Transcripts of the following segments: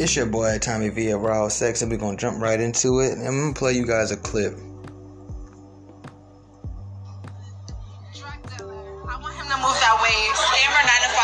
It's your boy Tommy V of Raw Sex, and we're gonna jump right into it. And I'm gonna play you guys a clip. Drug dealer. I want him to move that way. Scammer, nine to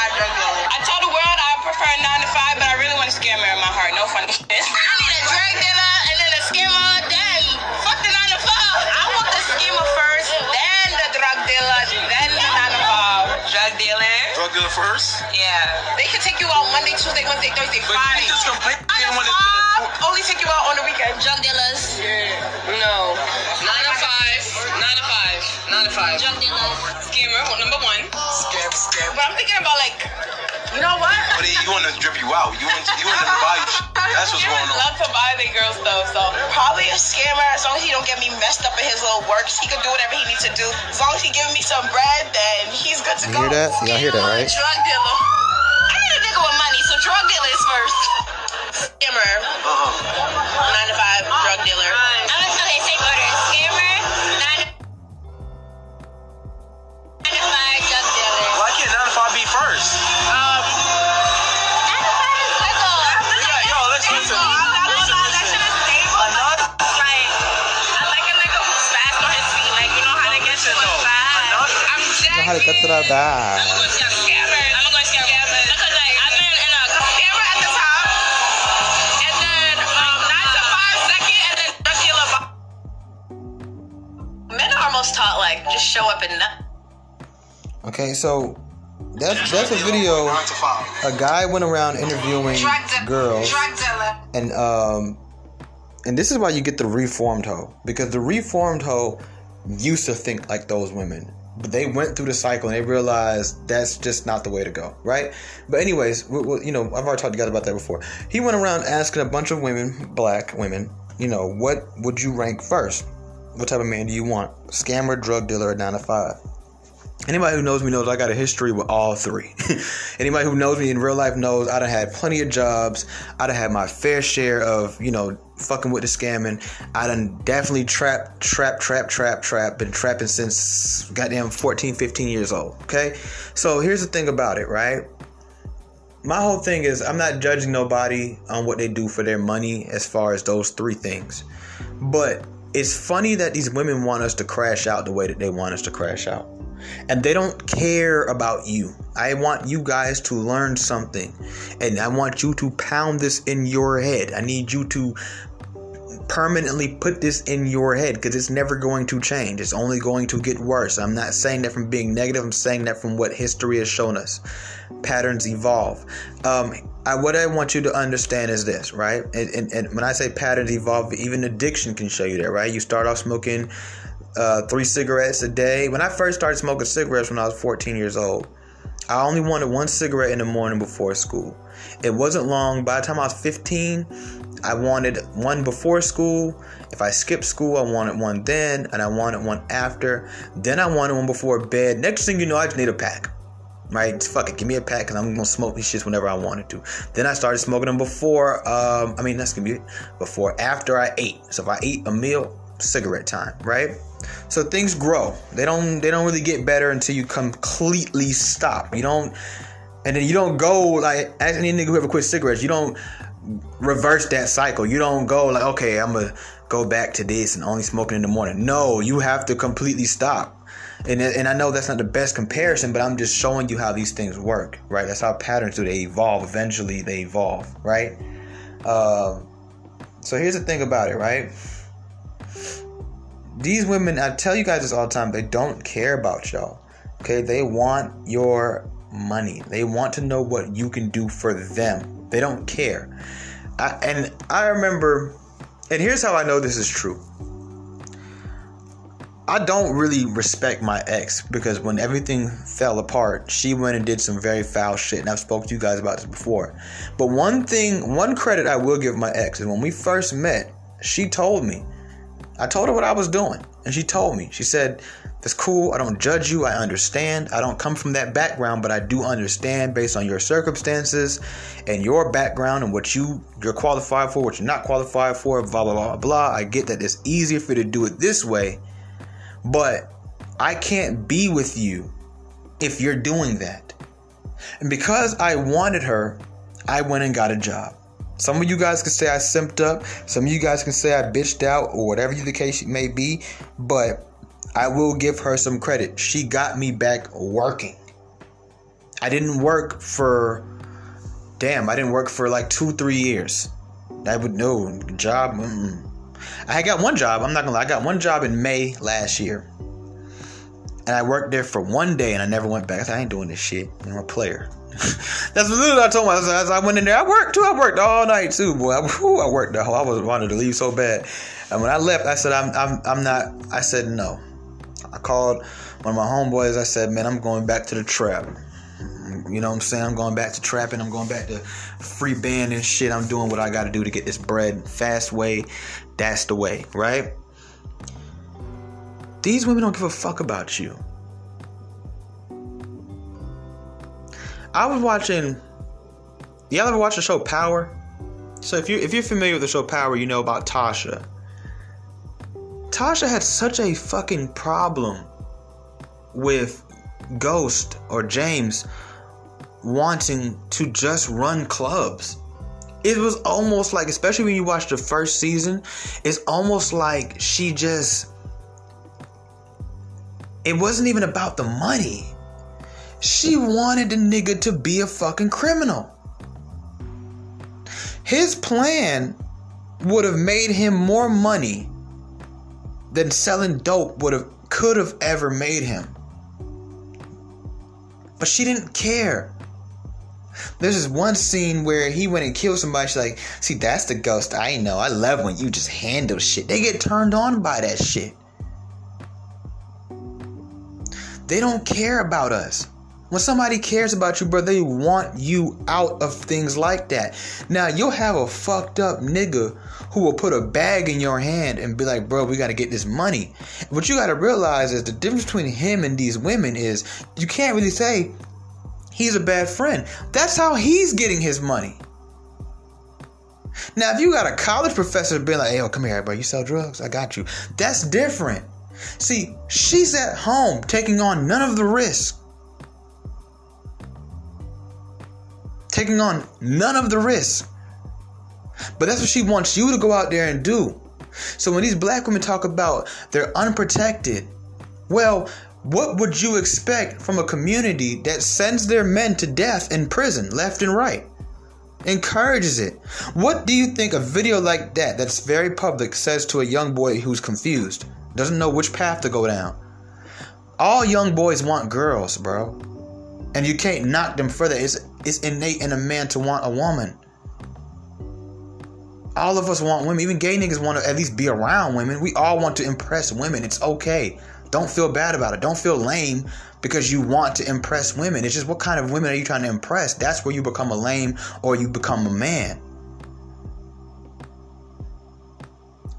I'm thinking about like, you know what? But he, you want to drip you out. You want, you want to buy you. That's what's going Scammers on. love to buy their girls stuff, so probably a scammer as long as he don't get me messed up in his little works. He can do whatever he needs to do. As long as he giving me some bread, then he's good to go. You go. hear that? Y'all hear that, right? Drug dealer. I need a nigga with money, so drug dealer is first. So that's that's a video. 9 to 5. A guy went around interviewing girls, and um, and this is why you get the reformed hoe because the reformed hoe used to think like those women. But they went through the cycle and they realized that's just not the way to go, right? But anyways, we, we, you know, I've already talked to you guys about that before. He went around asking a bunch of women, black women, you know, what would you rank first? What type of man do you want? Scammer, drug dealer, or nine to five? Anybody who knows me knows I got a history with all three. Anybody who knows me in real life knows I done had plenty of jobs. I done had my fair share of, you know, fucking with the scamming. I done definitely trap, trap, trap, trap, trap. Been trapping since goddamn 14, 15 years old. Okay? So here's the thing about it, right? My whole thing is I'm not judging nobody on what they do for their money as far as those three things. But it's funny that these women want us to crash out the way that they want us to crash out and they don't care about you. I want you guys to learn something, and I want you to pound this in your head. I need you to permanently put this in your head because it's never going to change. It's only going to get worse. I'm not saying that from being negative, I'm saying that from what history has shown us. Patterns evolve. Um, I, what I want you to understand is this, right? And, and, and when I say patterns evolve, even addiction can show you that, right? You start off smoking uh, three cigarettes a day. When I first started smoking cigarettes when I was 14 years old, I only wanted one cigarette in the morning before school. It wasn't long. By the time I was 15, I wanted one before school. If I skipped school, I wanted one then, and I wanted one after. Then I wanted one before bed. Next thing you know, I just need a pack. Right? Fuck it, give me a pack, because I'm gonna smoke these shits whenever I wanted to. Then I started smoking them before. Um, I mean, that's gonna be. Before, after I ate. So if I eat a meal, cigarette time. Right? So things grow. They don't. They don't really get better until you completely stop. You don't. And then you don't go like as any nigga who ever quit cigarettes. You don't reverse that cycle. You don't go like, okay, I'm gonna go back to this and only smoking in the morning. No, you have to completely stop. And and I know that's not the best comparison, but I'm just showing you how these things work, right? That's how patterns do. They evolve. Eventually, they evolve, right? Um, so here's the thing about it, right? These women, I tell you guys this all the time, they don't care about y'all. Okay, they want your money. They want to know what you can do for them. They don't care. I, and I remember, and here's how I know this is true. I don't really respect my ex because when everything fell apart, she went and did some very foul shit. And I've spoke to you guys about this before. But one thing, one credit I will give my ex is when we first met, she told me. I told her what I was doing. And she told me. She said, It's cool. I don't judge you. I understand. I don't come from that background, but I do understand based on your circumstances and your background and what you, you're qualified for, what you're not qualified for, blah, blah, blah, blah. I get that it's easier for you to do it this way but I can't be with you if you're doing that. And because I wanted her, I went and got a job. Some of you guys can say I simped up. Some of you guys can say I bitched out or whatever the case may be. But I will give her some credit. She got me back working. I didn't work for, damn, I didn't work for like two, three years. I would know job. Mm-mm. I got one job. I'm not gonna lie. I got one job in May last year, and I worked there for one day, and I never went back. I said I ain't doing this shit. I'm a player. That's what I told myself. I went in there, I worked too. I worked all night too, boy. I, whew, I worked the whole. I was wanted to leave so bad, and when I left, I said I'm I'm I'm not. I said no. I called one of my homeboys. I said, man, I'm going back to the trap. You know what I'm saying? I'm going back to trapping. I'm going back to free band and shit. I'm doing what I got to do to get this bread. Fast way, that's the way, right? These women don't give a fuck about you. I was watching. Y'all ever watch the show Power? So if you if you're familiar with the show Power, you know about Tasha. Tasha had such a fucking problem with Ghost or James wanting to just run clubs. It was almost like, especially when you watch the first season, it's almost like she just. It wasn't even about the money. She wanted the nigga to be a fucking criminal. His plan would have made him more money than selling dope would have could have ever made him. But she didn't care. There's this one scene where he went and killed somebody. She's like, see, that's the ghost I know. I love when you just handle shit. They get turned on by that shit. They don't care about us. When somebody cares about you, bro, they want you out of things like that. Now, you'll have a fucked up nigga who will put a bag in your hand and be like, bro, we got to get this money. What you got to realize is the difference between him and these women is you can't really say he's a bad friend. That's how he's getting his money. Now, if you got a college professor being like, hey, yo, come here, bro, you sell drugs? I got you. That's different. See, she's at home taking on none of the risk. Taking on none of the risk. But that's what she wants you to go out there and do. So when these black women talk about they're unprotected, well, what would you expect from a community that sends their men to death in prison left and right? Encourages it. What do you think a video like that, that's very public, says to a young boy who's confused, doesn't know which path to go down? All young boys want girls, bro. And you can't knock them for that. It's, it's innate in a man to want a woman. All of us want women. Even gay niggas want to at least be around women. We all want to impress women. It's okay. Don't feel bad about it. Don't feel lame because you want to impress women. It's just what kind of women are you trying to impress? That's where you become a lame or you become a man.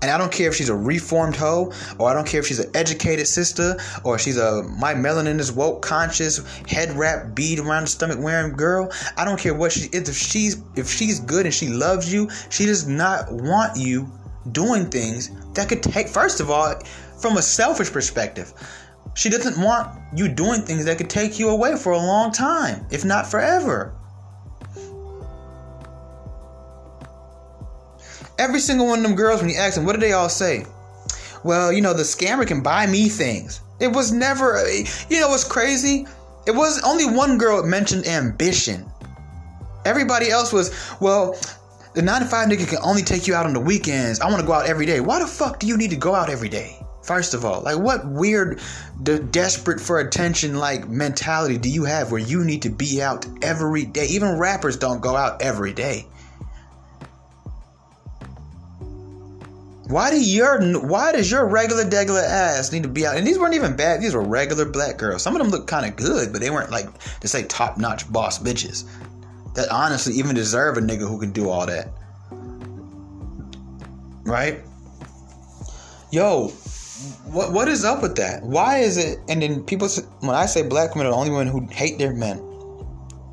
And I don't care if she's a reformed hoe, or I don't care if she's an educated sister, or she's a my melanin is woke, conscious, head wrap, bead around the stomach wearing girl. I don't care what she is. If she's if she's good and she loves you, she does not want you doing things that could take. First of all, from a selfish perspective, she doesn't want you doing things that could take you away for a long time, if not forever. Every single one of them girls, when you ask them, what do they all say? Well, you know, the scammer can buy me things. It was never, you know what's crazy? It was only one girl mentioned ambition. Everybody else was, well, the 9 to 5 nigga can only take you out on the weekends. I want to go out every day. Why the fuck do you need to go out every day? First of all, like what weird, de- desperate for attention like mentality do you have where you need to be out every day? Even rappers don't go out every day. Why do your why does your regular degular ass need to be out? And these weren't even bad. These were regular black girls. Some of them looked kind of good, but they weren't like to say top notch boss bitches that honestly even deserve a nigga who can do all that. Right? Yo, what what is up with that? Why is it? And then people, when I say black women are the only women who hate their men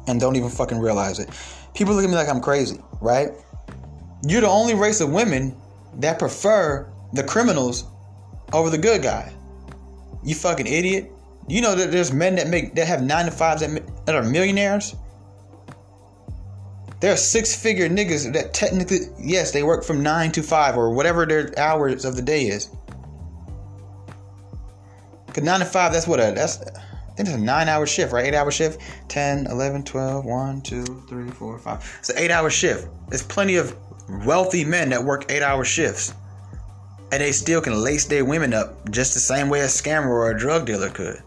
and don't even fucking realize it, people look at me like I'm crazy, right? You're the only race of women that prefer the criminals over the good guy. You fucking idiot. You know that there's men that make that have nine to fives that, that are millionaires. There are six figure niggas that technically, yes, they work from nine to five or whatever their hours of the day is. Cause nine to five, that's what a that's I think it's a nine hour shift, right? Eight hour shift. 10, 11, 12, 1, 2, 3, 4, 5. It's an eight hour shift. There's plenty of wealthy men that work eight hour shifts. And they still can lace their women up just the same way a scammer or a drug dealer could.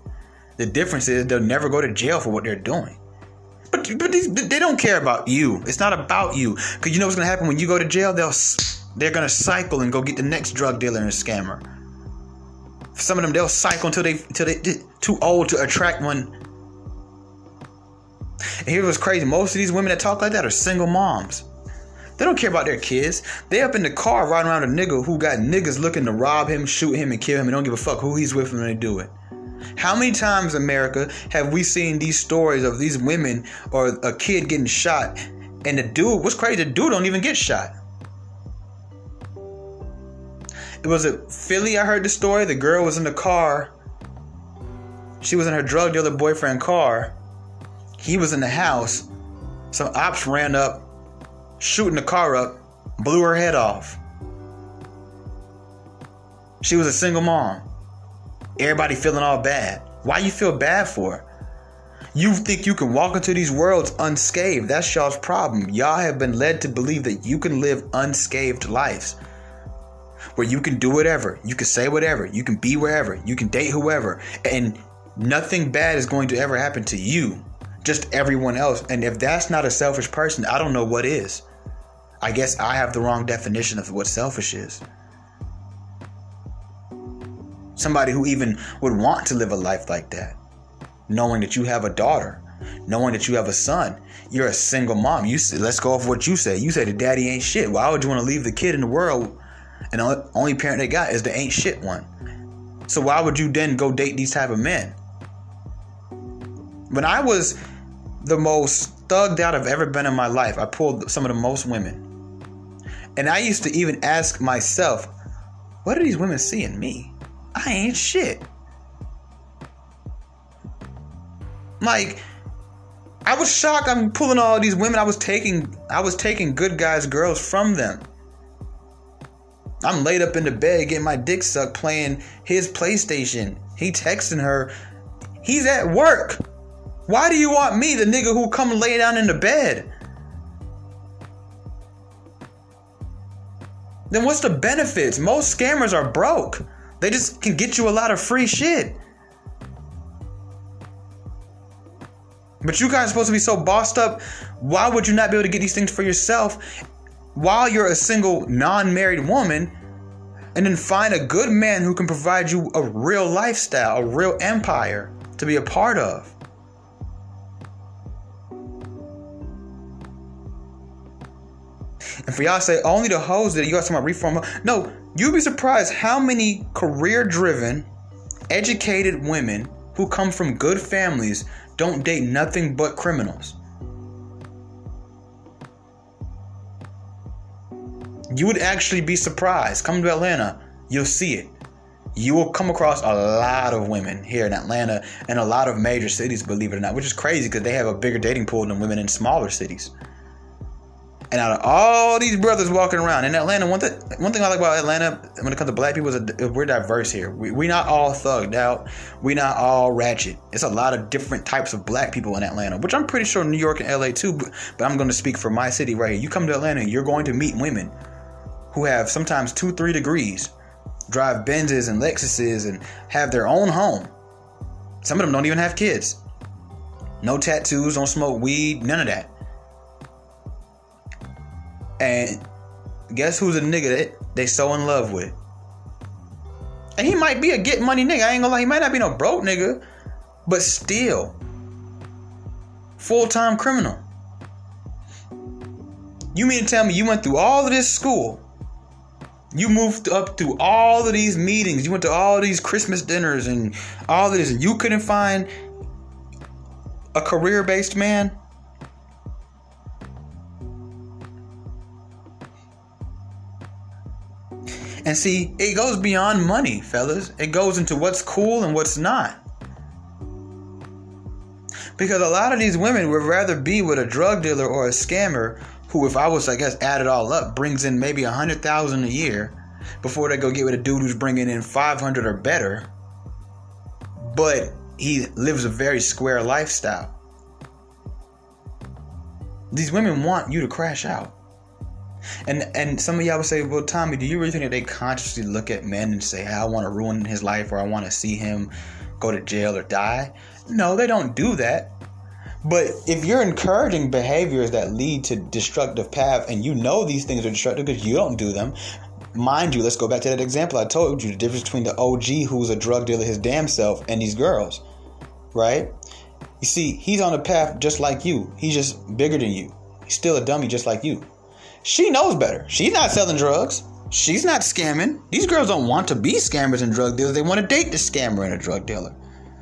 The difference is they'll never go to jail for what they're doing. But, but these, they don't care about you. It's not about you. Because you know what's going to happen when you go to jail? They'll, they're going to cycle and go get the next drug dealer and scammer. Some of them they'll cycle until they until they too old to attract one. And here's what's crazy: most of these women that talk like that are single moms. They don't care about their kids. They up in the car riding around a nigga who got niggas looking to rob him, shoot him, and kill him, and don't give a fuck who he's with when they do it. How many times, America, have we seen these stories of these women or a kid getting shot, and the dude? What's crazy? The dude don't even get shot. It was a Philly. I heard the story. The girl was in the car. She was in her drug dealer boyfriend car. He was in the house. Some ops ran up, shooting the car up, blew her head off. She was a single mom. Everybody feeling all bad. Why you feel bad for? Her? You think you can walk into these worlds unscathed. That's y'all's problem. Y'all have been led to believe that you can live unscathed lives where you can do whatever, you can say whatever, you can be wherever, you can date whoever, and nothing bad is going to ever happen to you, just everyone else. And if that's not a selfish person, I don't know what is. I guess I have the wrong definition of what selfish is. Somebody who even would want to live a life like that, knowing that you have a daughter, knowing that you have a son. You're a single mom. You let's go off what you say. You say the daddy ain't shit. Why would you want to leave the kid in the world and the only parent they got is the ain't shit one. So why would you then go date these type of men? When I was the most thugged out I've ever been in my life, I pulled some of the most women. And I used to even ask myself, what are these women seeing me? I ain't shit. Like, I was shocked I'm pulling all these women. I was taking I was taking good guys, girls from them. I'm laid up in the bed getting my dick sucked playing his PlayStation. He texting her. He's at work. Why do you want me, the nigga who come lay down in the bed? Then what's the benefits? Most scammers are broke. They just can get you a lot of free shit. But you guys are supposed to be so bossed up. Why would you not be able to get these things for yourself while you're a single, non married woman, and then find a good man who can provide you a real lifestyle, a real empire to be a part of. And for y'all say only the hoes that you got some reform. No, you'd be surprised how many career driven, educated women who come from good families don't date nothing but criminals. You would actually be surprised. Come to Atlanta, you'll see it. You will come across a lot of women here in Atlanta and a lot of major cities, believe it or not, which is crazy because they have a bigger dating pool than women in smaller cities. And out of all these brothers walking around in Atlanta, one, th- one thing I like about Atlanta when it comes to black people is a, we're diverse here. We, we're not all thugged out. We're not all ratchet. It's a lot of different types of black people in Atlanta, which I'm pretty sure New York and LA too, but, but I'm going to speak for my city right here. You come to Atlanta, you're going to meet women who have sometimes two, three degrees, drive Benzes and Lexuses, and have their own home. Some of them don't even have kids. No tattoos, don't smoke weed, none of that. And guess who's a nigga that they so in love with? And he might be a get money nigga. I ain't gonna lie, he might not be no broke nigga, but still, full time criminal. You mean to tell me you went through all of this school you moved up to all of these meetings. You went to all these Christmas dinners and all this, and you couldn't find a career based man? And see, it goes beyond money, fellas. It goes into what's cool and what's not. Because a lot of these women would rather be with a drug dealer or a scammer who, if I was, I guess, add it all up, brings in maybe a hundred thousand a year before they go get with a dude who's bringing in five hundred or better. But he lives a very square lifestyle. These women want you to crash out. And and some of y'all would say, well, Tommy, do you really think that they consciously look at men and say, I want to ruin his life or I want to see him go to jail or die? No, they don't do that. But if you're encouraging behaviors that lead to destructive path and you know these things are destructive because you don't do them, mind you, let's go back to that example I told you the difference between the OG who's a drug dealer his damn self and these girls, right? You see, he's on a path just like you. He's just bigger than you. He's still a dummy just like you. She knows better. She's not selling drugs. She's not scamming. These girls don't want to be scammers and drug dealers. They want to date the scammer and a drug dealer.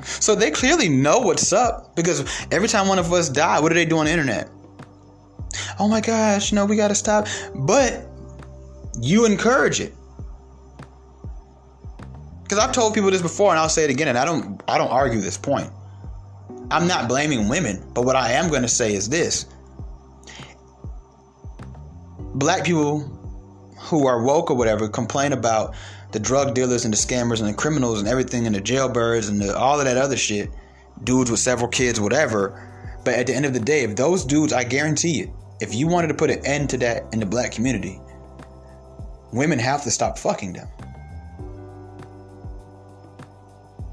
So they clearly know what's up because every time one of us die, what do they do on the internet? Oh my gosh, no, we gotta stop. But you encourage it. Because I've told people this before and I'll say it again, and I don't I don't argue this point. I'm not blaming women, but what I am gonna say is this. Black people who are woke or whatever complain about the drug dealers and the scammers and the criminals and everything and the jailbirds and the, all of that other shit, dudes with several kids, whatever. But at the end of the day, if those dudes, I guarantee you, if you wanted to put an end to that in the black community, women have to stop fucking them.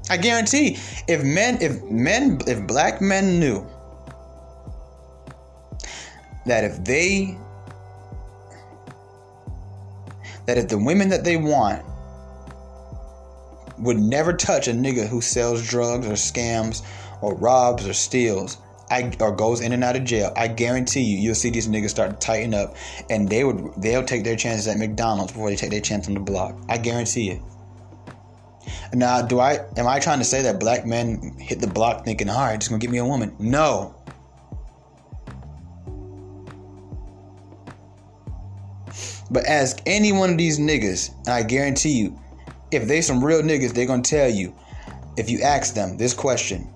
I guarantee if men, if men, if black men knew that if they, that if the women that they want would never touch a nigga who sells drugs or scams or robs or steals I, or goes in and out of jail, I guarantee you, you'll see these niggas start to tighten up, and they would they'll take their chances at McDonald's before they take their chance on the block. I guarantee it. Now, do I am I trying to say that black men hit the block thinking, all right, just gonna get me a woman? No. But ask any one of these niggas, and I guarantee you, if they some real niggas, they're gonna tell you. If you ask them this question,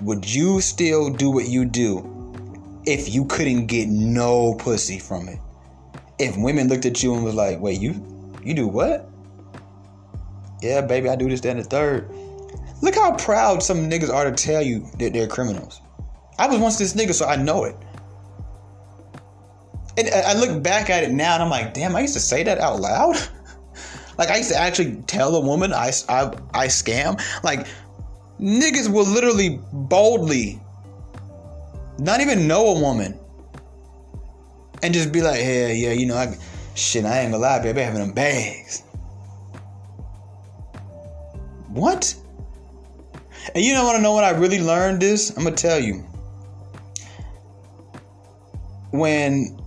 would you still do what you do if you couldn't get no pussy from it? If women looked at you and was like, "Wait, you you do what?" Yeah, baby, I do this, that, and the third. Look how proud some niggas are to tell you that they're criminals. I was once this nigga, so I know it. And uh, I look back at it now and I'm like, damn, I used to say that out loud. like I used to actually tell a woman I, I, I scam. Like niggas will literally boldly not even know a woman and just be like, yeah, yeah, you know, I, shit, I ain't gonna lie, baby, I having them bags. What? And you don't want to know what I really learned this? I'm gonna tell you. When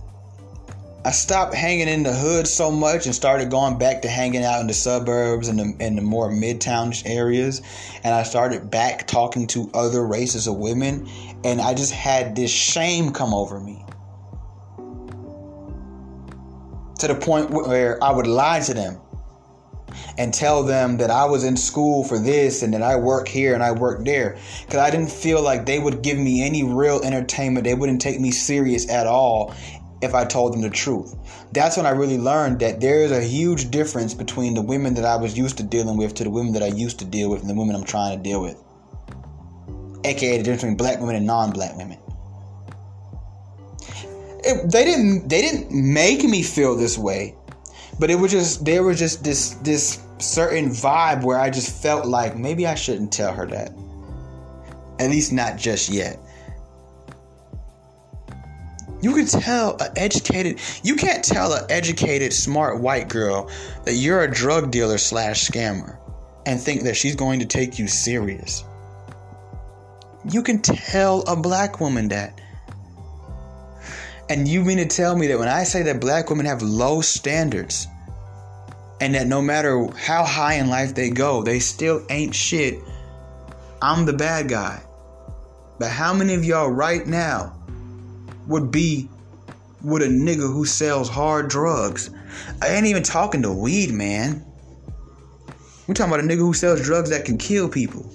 I stopped hanging in the hood so much and started going back to hanging out in the suburbs and the, and the more midtown areas. And I started back talking to other races of women. And I just had this shame come over me. To the point where I would lie to them and tell them that I was in school for this and that I work here and I work there. Because I didn't feel like they would give me any real entertainment. They wouldn't take me serious at all if I told them the truth. That's when I really learned that there is a huge difference between the women that I was used to dealing with to the women that I used to deal with and the women I'm trying to deal with. AKA the difference between black women and non-black women. It, they didn't they didn't make me feel this way, but it was just there was just this this certain vibe where I just felt like maybe I shouldn't tell her that. At least not just yet. You can tell an educated, you can't tell an educated, smart white girl that you're a drug dealer slash scammer and think that she's going to take you serious. You can tell a black woman that. And you mean to tell me that when I say that black women have low standards and that no matter how high in life they go, they still ain't shit, I'm the bad guy. But how many of y'all right now would be with a nigga who sells hard drugs. I ain't even talking to weed, man. We're talking about a nigga who sells drugs that can kill people.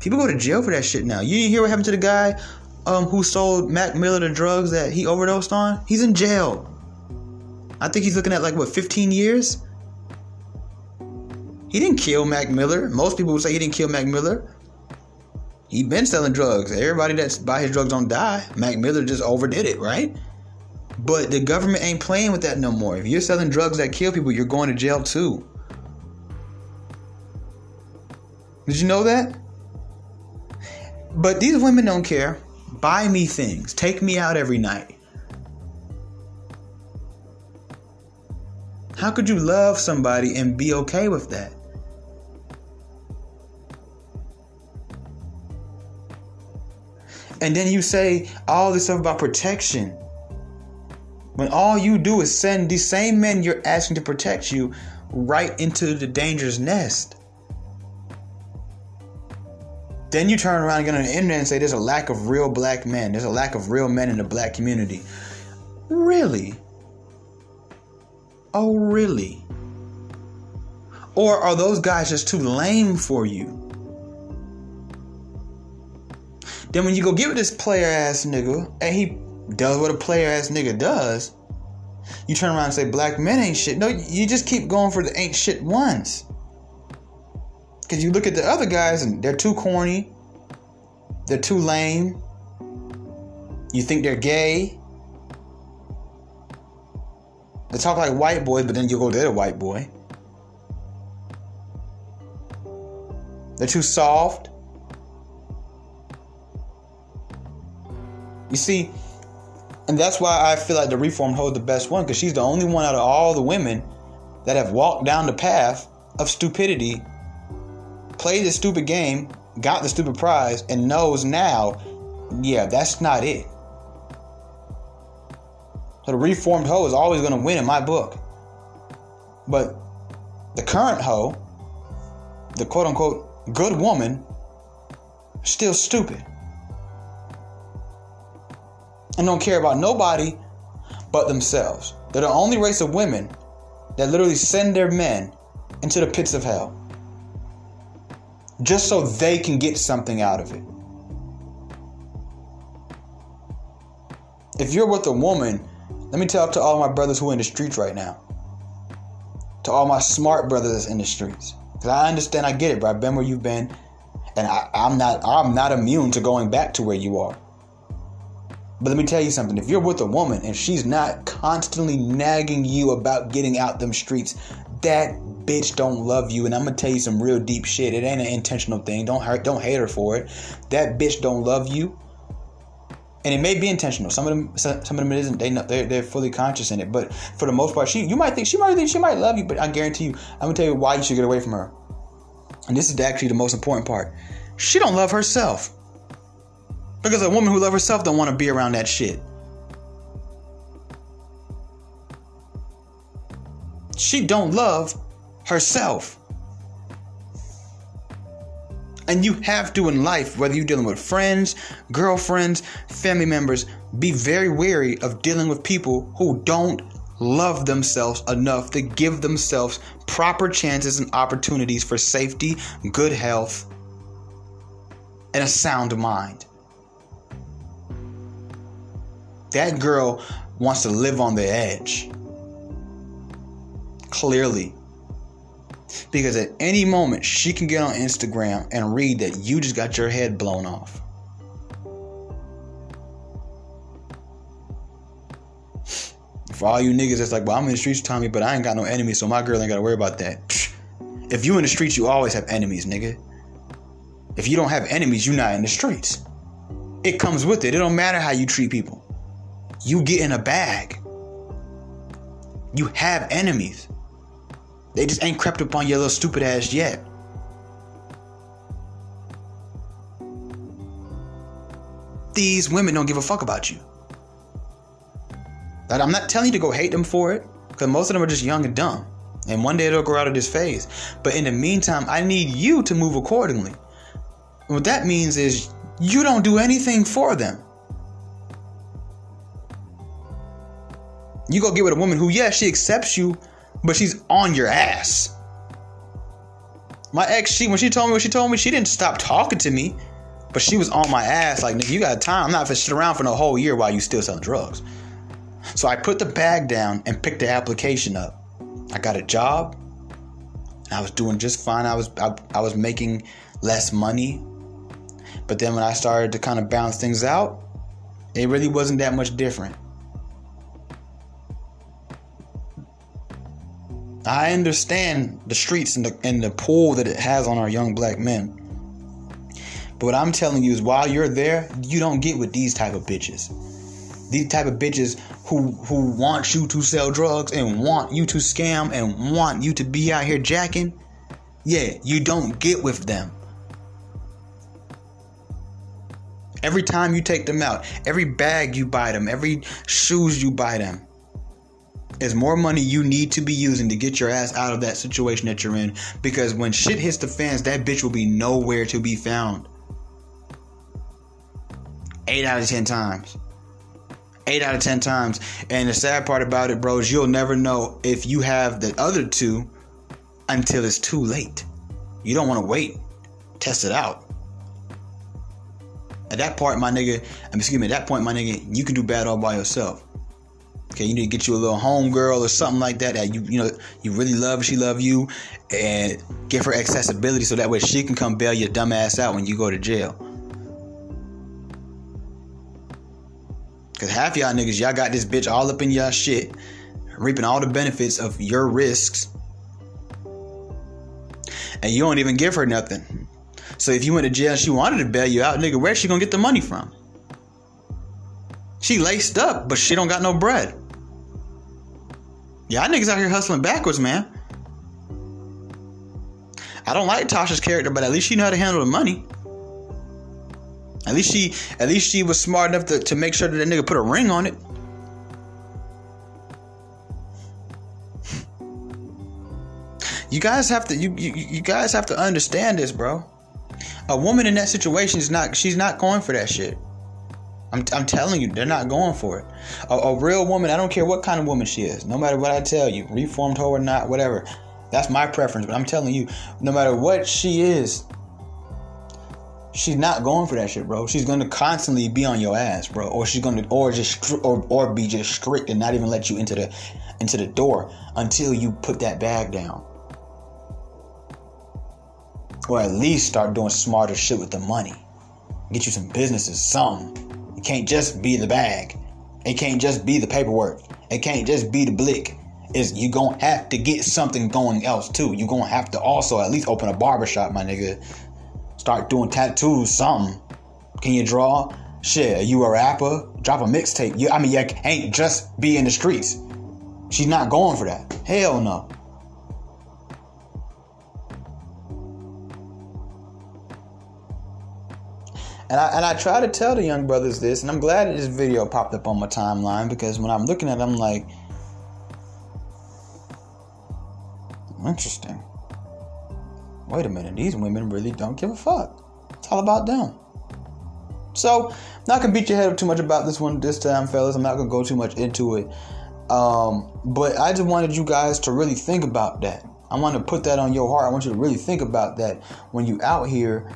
People go to jail for that shit now. You didn't hear what happened to the guy um, who sold Mac Miller the drugs that he overdosed on? He's in jail. I think he's looking at like what 15 years. He didn't kill Mac Miller. Most people would say he didn't kill Mac Miller. He been selling drugs. Everybody that's buy his drugs don't die. Mac Miller just overdid it, right? But the government ain't playing with that no more. If you're selling drugs that kill people, you're going to jail too. Did you know that? But these women don't care. Buy me things. Take me out every night. How could you love somebody and be okay with that? And then you say all this stuff about protection. When all you do is send these same men you're asking to protect you right into the dangerous nest. Then you turn around and get on the internet and say there's a lack of real black men. There's a lack of real men in the black community. Really? Oh, really? Or are those guys just too lame for you? Then when you go get with this player ass nigga and he does what a player ass nigga does, you turn around and say black men ain't shit. No, you just keep going for the ain't shit ones. Because you look at the other guys and they're too corny, they're too lame. You think they're gay. They talk like white boys, but then you go, they're a white boy. They're too soft. You see, and that's why I feel like the reformed hoe is the best one, because she's the only one out of all the women that have walked down the path of stupidity, played the stupid game, got the stupid prize, and knows now, yeah, that's not it. So the reformed hoe is always going to win in my book. But the current hoe, the quote unquote good woman, still stupid. And don't care about nobody but themselves. They're the only race of women that literally send their men into the pits of hell just so they can get something out of it. If you're with a woman, let me tell to all my brothers who are in the streets right now, to all my smart brothers in the streets, because I understand, I get it, bro. I've been where you've been, and I, I'm not, I'm not immune to going back to where you are. But let me tell you something. If you're with a woman and she's not constantly nagging you about getting out them streets, that bitch don't love you. And I'm gonna tell you some real deep shit. It ain't an intentional thing. Don't hurt. Don't hate her for it. That bitch don't love you. And it may be intentional. Some of them, some of them it isn't. They they're, they're fully conscious in it. But for the most part, she you might think she might think she might love you. But I guarantee you, I'm gonna tell you why you should get away from her. And this is actually the most important part. She don't love herself. Because a woman who loves herself don't want to be around that shit. She don't love herself. And you have to in life, whether you're dealing with friends, girlfriends, family members, be very wary of dealing with people who don't love themselves enough to give themselves proper chances and opportunities for safety, good health, and a sound mind. That girl wants to live on the edge. Clearly. Because at any moment, she can get on Instagram and read that you just got your head blown off. For all you niggas that's like, well, I'm in the streets, Tommy, but I ain't got no enemies, so my girl ain't got to worry about that. If you in the streets, you always have enemies, nigga. If you don't have enemies, you're not in the streets. It comes with it. It don't matter how you treat people you get in a bag. You have enemies. They just ain't crept up on your little stupid ass yet. These women don't give a fuck about you. I'm not telling you to go hate them for it, because most of them are just young and dumb. And one day they'll grow out of this phase. But in the meantime, I need you to move accordingly. what that means is you don't do anything for them. You go get with a woman who, yeah, she accepts you, but she's on your ass. My ex, she when she told me what she told me, she didn't stop talking to me, but she was on my ass like, nigga, you got time. I'm not gonna sit around for no whole year while you still selling drugs. So I put the bag down and picked the application up. I got a job. I was doing just fine. I was I, I was making less money. But then when I started to kind of balance things out, it really wasn't that much different. I understand the streets and the and the pull that it has on our young black men. But what I'm telling you is while you're there, you don't get with these type of bitches. These type of bitches who who want you to sell drugs and want you to scam and want you to be out here jacking. Yeah, you don't get with them. Every time you take them out, every bag you buy them, every shoes you buy them, is more money you need to be using to get your ass out of that situation that you're in. Because when shit hits the fans, that bitch will be nowhere to be found. Eight out of ten times. Eight out of ten times. And the sad part about it, bro, is you'll never know if you have the other two until it's too late. You don't want to wait. Test it out. At that point, my nigga, excuse me, at that point, my nigga, you can do bad all by yourself. Okay, you need to get you a little home girl or something like that that you you know you really love, she love you, and give her accessibility so that way she can come bail your dumb ass out when you go to jail. Cause half y'all niggas, y'all got this bitch all up in y'all shit, reaping all the benefits of your risks, and you don't even give her nothing. So if you went to jail she wanted to bail you out, nigga, where's she gonna get the money from? She laced up, but she don't got no bread. Y'all niggas out here hustling backwards, man. I don't like Tasha's character, but at least she know how to handle the money. At least she, at least she was smart enough to, to make sure that that nigga put a ring on it. You guys have to, you, you, you guys have to understand this, bro. A woman in that situation is not, she's not going for that shit. I'm, I'm telling you, they're not going for it. A, a, real woman, I don't care what kind of woman she is, no matter what I tell you, reformed hoe or not, whatever. That's my preference, but I'm telling you, no matter what she is, she's not going for that shit, bro. She's gonna constantly be on your ass, bro, or she's gonna, or just, or, or be just strict and not even let you into the, into the door until you put that bag down, or at least start doing smarter shit with the money. Get you some businesses, something can't just be the bag. It can't just be the paperwork. It can't just be the blick. Is you gonna have to get something going else too. You gonna have to also at least open a barbershop, my nigga. Start doing tattoos, something. Can you draw? Shit, are you a rapper? Drop a mixtape. You, I mean, you ain't just be in the streets. She's not going for that. Hell no. And I, and I try to tell the young brothers this, and I'm glad this video popped up on my timeline because when I'm looking at it, I'm like, interesting. Wait a minute, these women really don't give a fuck. It's all about them. So, not gonna beat your head up too much about this one this time, fellas. I'm not gonna go too much into it. Um, but I just wanted you guys to really think about that. I want to put that on your heart. I want you to really think about that when you out here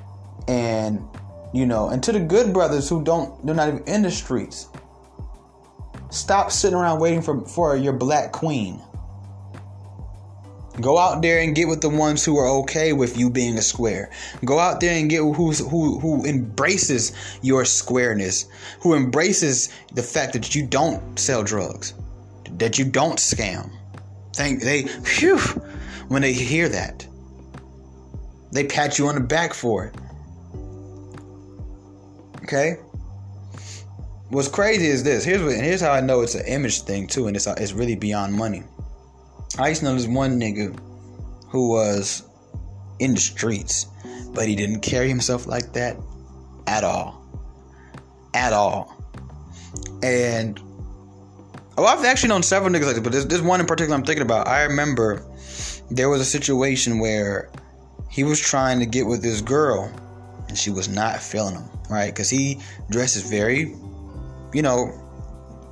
and you know, and to the good brothers who don't, they're not even in the streets. Stop sitting around waiting for, for your black queen. Go out there and get with the ones who are okay with you being a square. Go out there and get who's who who embraces your squareness, who embraces the fact that you don't sell drugs, that you don't scam. Thank they phew when they hear that. They pat you on the back for it. Okay. What's crazy is this. Here's what, and here's how I know it's an image thing too, and it's uh, it's really beyond money. I used to know this one nigga who was in the streets, but he didn't carry himself like that at all, at all. And oh, I've actually known several niggas like this, but there's, there's one in particular I'm thinking about. I remember there was a situation where he was trying to get with this girl, and she was not feeling him right? Because he dresses very, you know,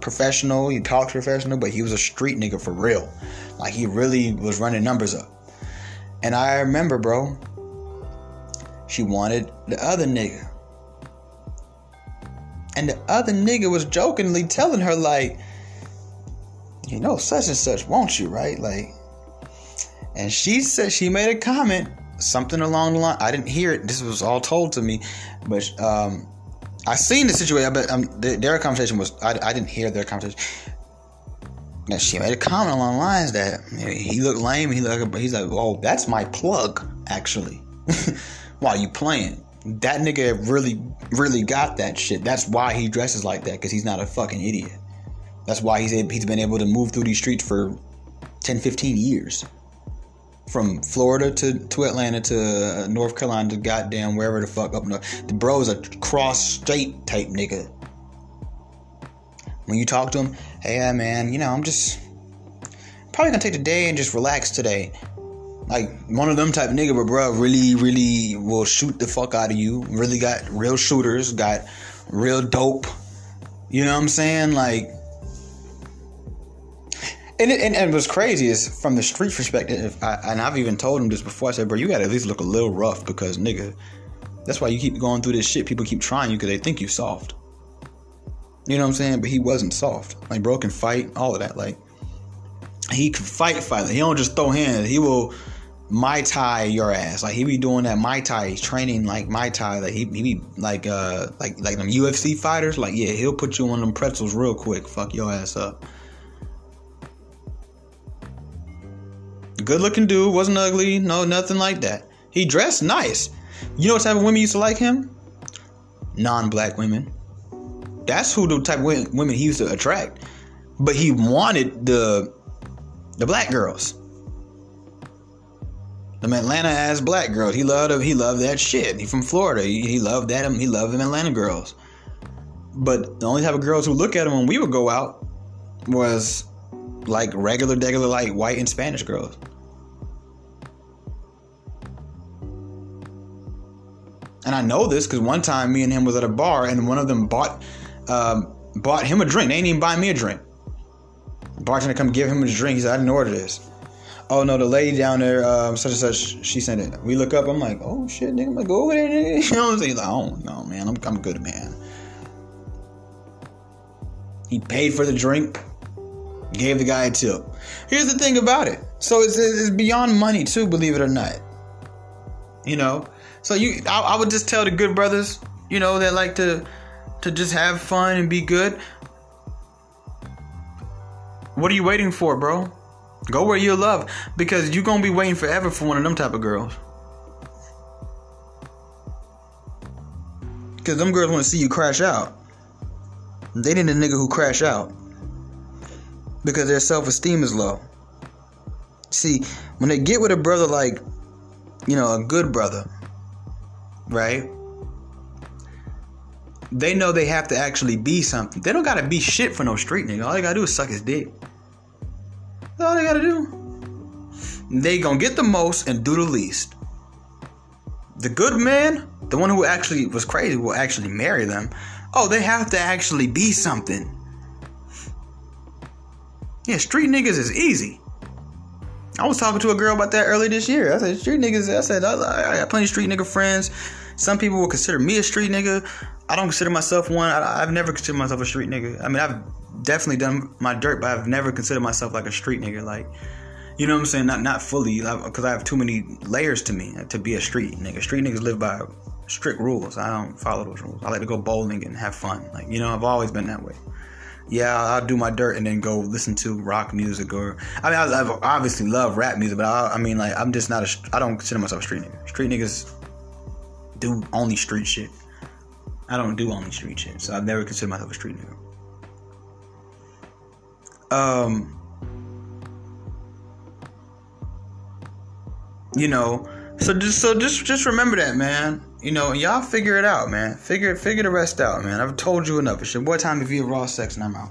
professional. He talks professional, but he was a street nigga for real. Like he really was running numbers up. And I remember, bro, She wanted the other nigga. And the other nigga was jokingly telling her, like, you know, such and such wants you, right? Like, and she said she made a comment, something along the line. I didn't hear it. This was all told to me, but um, I seen the situation. But um, their, conversation was I, I didn't hear their conversation. Now she made a comment along the lines that he looked lame. He looked, but he's like, oh, that's my plug, actually. While you playing, that nigga really, really got that shit. That's why he dresses like that because he's not a fucking idiot. That's why he's he's been able to move through these streets for 10, 15 years. From Florida to, to Atlanta to uh, North Carolina to goddamn wherever the fuck up north. The bro is a cross state type nigga. When you talk to him, hey man, you know, I'm just probably gonna take the day and just relax today. Like one of them type of nigga, but bro, really, really will shoot the fuck out of you. Really got real shooters, got real dope. You know what I'm saying? Like, and and, and what's crazy is from the street perspective, I, and I've even told him this before. I said, bro, you gotta at least look a little rough because nigga, that's why you keep going through this shit. People keep trying you because they think you soft. You know what I'm saying? But he wasn't soft. Like bro can fight, all of that. Like he can fight, fight. He don't just throw hands. He will Muay Thai your ass. Like he be doing that Muay Thai training like Muay Thai. Like he, he be like uh like like them UFC fighters. Like yeah, he'll put you on them pretzels real quick. Fuck your ass up. Good looking dude, wasn't ugly, no nothing like that. He dressed nice. You know what type of women used to like him? Non-black women. That's who the type of women he used to attract. But he wanted the the black girls. Them Atlanta ass black girls. He loved them. He loved that shit. He from Florida. He, he loved that. He loved them Atlanta girls. But the only type of girls who look at him when we would go out was like regular, regular, like white and Spanish girls. And I know this because one time me and him was at a bar and one of them bought um, bought him a drink. They ain't even buy me a drink. Bartender come give him a drink. He said, I didn't order this. Oh no, the lady down there, um, such and such, she sent it. We look up, I'm like, oh shit, nigga, I'm like, go over there, nigga. You know what I'm saying? He's like, oh no, man, I'm, I'm good, man. He paid for the drink, gave the guy a tip. Here's the thing about it. So it's, it's beyond money too, believe it or not. You know, so you, I, I would just tell the good brothers, you know, that like to to just have fun and be good. What are you waiting for, bro? Go where you love because you're gonna be waiting forever for one of them type of girls. Cause them girls want to see you crash out. They need a nigga who crash out because their self esteem is low. See, when they get with a brother like, you know, a good brother, right? They know they have to actually be something. They don't gotta be shit for no street nigga. All they gotta do is suck his dick. That's all they gotta do. They gonna get the most and do the least. The good man, the one who actually was crazy, will actually marry them. Oh, they have to actually be something. Yeah, street niggas is easy. I was talking to a girl about that earlier this year. I said, street niggas, I said, I, I got plenty of street nigga friends. Some people will consider me a street nigga. I don't consider myself one. I, have never considered myself a street nigga. I mean, I've definitely done my dirt, but I've never considered myself like a street nigga. Like, you know what I'm saying? Not not fully, because I have too many layers to me to be a street nigga. Street niggas live by strict rules. I don't follow those rules. I like to go bowling and have fun. Like, you know, I've always been that way. Yeah, I'll do my dirt and then go listen to rock music or I mean, I, I obviously love rap music, but I, I mean, like, I'm just not a. I don't consider myself a street nigga. Street niggas do only street shit. I don't do only street shit, so I've never considered myself a street nigga. Um, you know, so just so just just remember that, man. You know, y'all figure it out, man. Figure figure the rest out, man. I've told you enough. It's your boy Tommy V of Raw Sex, and I'm out.